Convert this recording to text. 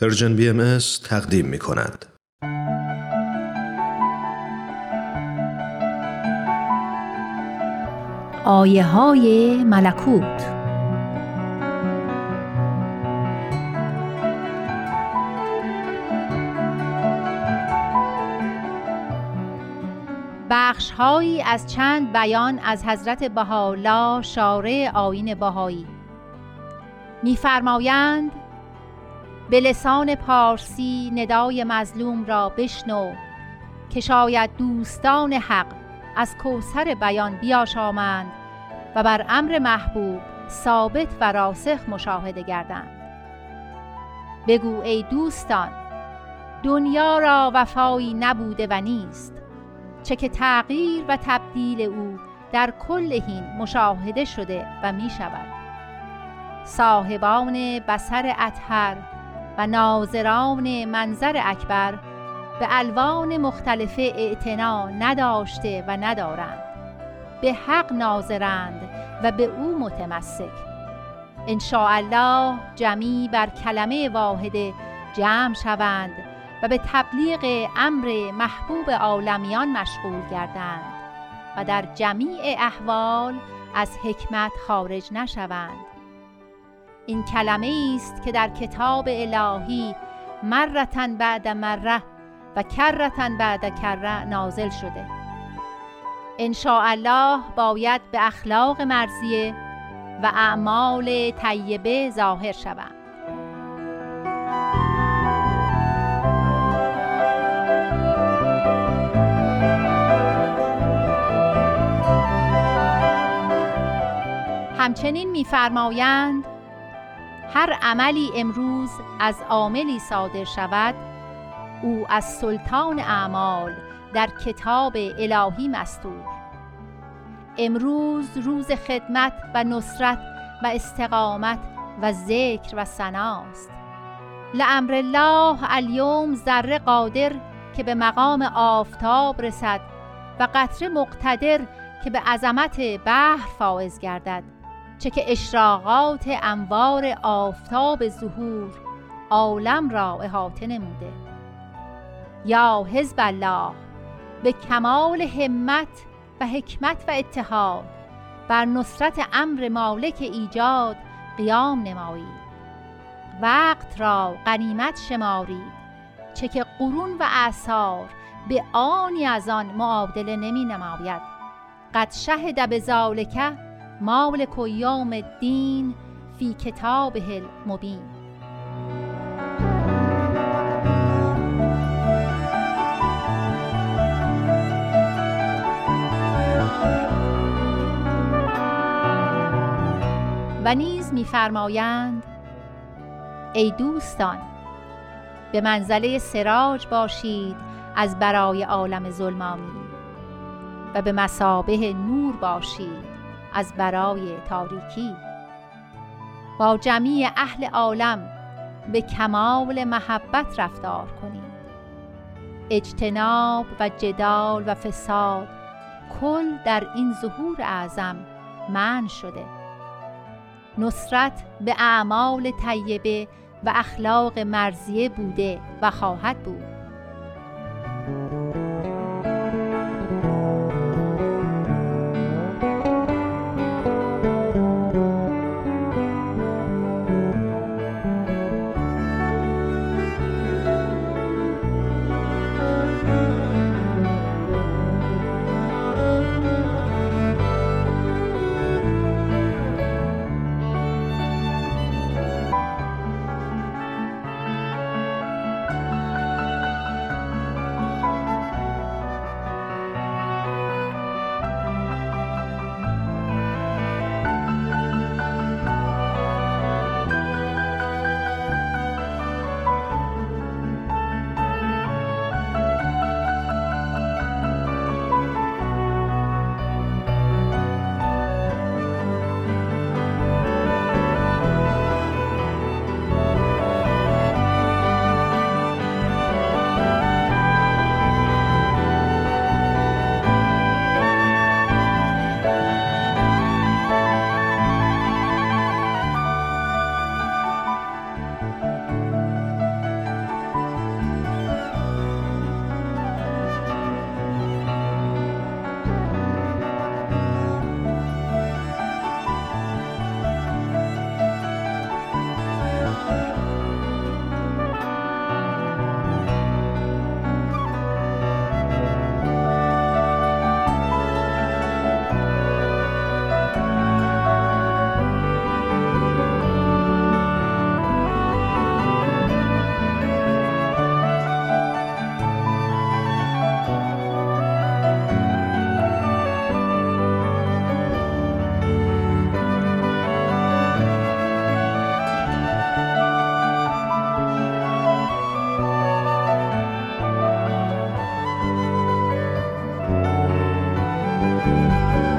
پرژن بی ام تقدیم می کند. آیه های ملکوت بخشهایی از چند بیان از حضرت بهاءالله شارع آیین بهایی می‌فرمایند به لسان پارسی ندای مظلوم را بشنو که شاید دوستان حق از کوثر بیان بیاشامند و بر امر محبوب ثابت و راسخ مشاهده گردند. بگو ای دوستان دنیا را وفایی نبوده و نیست چه که تغییر و تبدیل او در کل هین مشاهده شده و می شود صاحبان بسر اطهر و ناظران منظر اکبر به الوان مختلف اعتنا نداشته و ندارند. به حق ناظرند و به او متمسک. الله جمی بر کلمه واحده جمع شوند و به تبلیغ امر محبوب عالمیان مشغول گردند و در جمیع احوال از حکمت خارج نشوند. این کلمه است که در کتاب الهی مرتن بعد مره و کرتن بعد کره نازل شده. ان الله باید به اخلاق مرزیه و اعمال طیبه ظاهر شوند همچنین می‌فرمایند هر عملی امروز از عاملی صادر شود او از سلطان اعمال در کتاب الهی مستور. امروز روز خدمت و نصرت و استقامت و ذکر و ثناست لامر الله الیوم ذره قادر که به مقام آفتاب رسد و قطره مقتدر که به عظمت بحر فائز گردد. چه که اشراقات انوار آفتاب ظهور عالم را احاطه نموده. یا حزب الله به کمال همت و حکمت و اتحاد بر نصرت امر مالک ایجاد قیام نمایید. وقت را غنیمت شمارید چه که قرون و اعصار به آنی از آن معادله نمی نماید. قد شهد بذالک مالک و یوم الدین فی کتابه المبین. و نیز می‌فرمایند ای دوستان به منزله سراج باشید از برای عالم ظلمانی و به مثابه نور باشید. از برای تاریکی. با جمیع اهل عالم به کمال محبت رفتار کنید اجتناب و جدال و فساد کل در این ظهور اعظم من شده. نصرت به اعمال طیبه و اخلاق مرزیه بوده و خواهد بود. Música